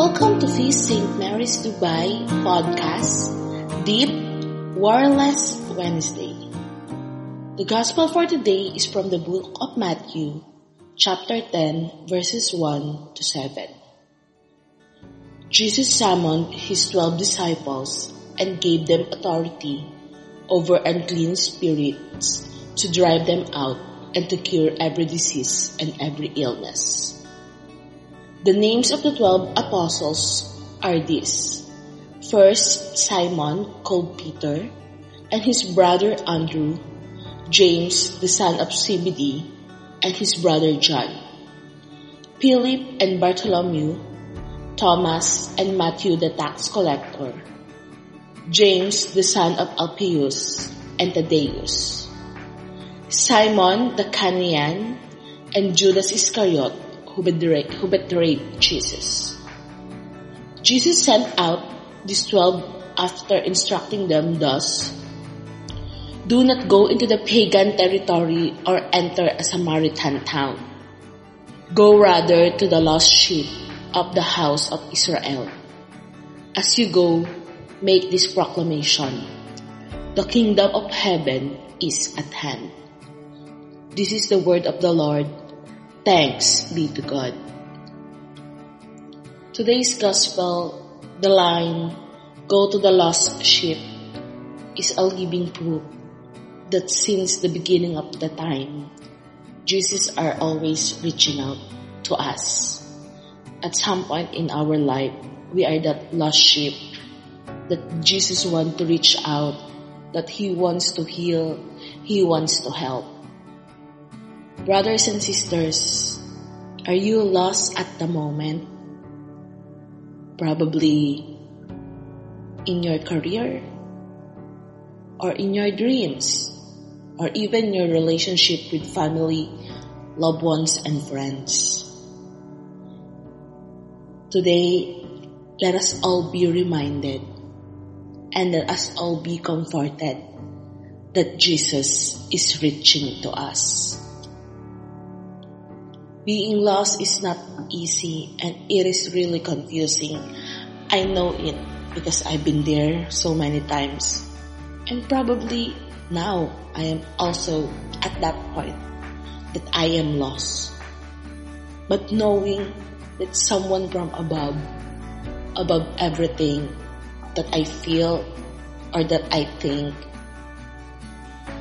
Welcome to Feast St. Mary's Dubai podcast, Deep Wireless Wednesday. The Gospel for today is from the book of Matthew, chapter 10, verses 1 to 7. Jesus summoned his twelve disciples and gave them authority over unclean spirits to drive them out and to cure every disease and every illness. The names of the twelve apostles are these. First, Simon, called Peter, and his brother Andrew, James, the son of Zebedee, and his brother John, Philip and Bartholomew, Thomas and Matthew the tax collector, James the son of Alphaeus, and Thaddeus, Simon the Cananean, and Judas Iscariot, who betrayed, who betrayed Jesus. Jesus sent out these twelve after instructing them thus, Do not go into the pagan territory or enter a Samaritan town. Go rather to the lost sheep of the house of Israel. As you go, make this proclamation. The kingdom of heaven is at hand. This is the word of the Lord. Thanks be to God. Today's gospel, the line, go to the lost sheep, is a living proof that since the beginning of the time, Jesus are always reaching out to us. At some point in our life, we are that lost sheep that Jesus wants to reach out, that He wants to heal, He wants to help. Brothers and sisters, are you lost at the moment? Probably in your career, or in your dreams, or even your relationship with family, loved ones, and friends. Today, let us all be reminded and let us all be comforted that Jesus is reaching to us. Being lost is not easy and it is really confusing. I know it because I've been there so many times. And probably now I am also at that point that I am lost. But knowing that someone from above, above everything that I feel or that I think,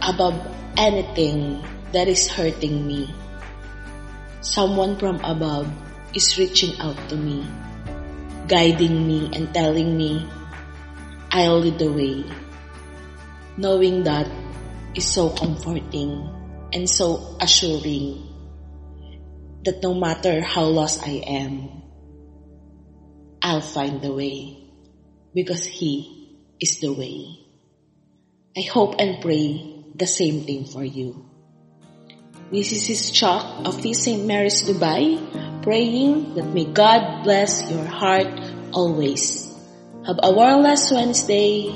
above anything that is hurting me, someone from above is reaching out to me, guiding me and telling me, I'll lead the way. Knowing that is so comforting and so assuring that no matter how lost I am, I'll find the way because He is the way. I hope and pray the same thing for you. This is His Chalk of Feast St. Mary's Dubai, praying that may God bless your heart always. Have a wireless Wednesday.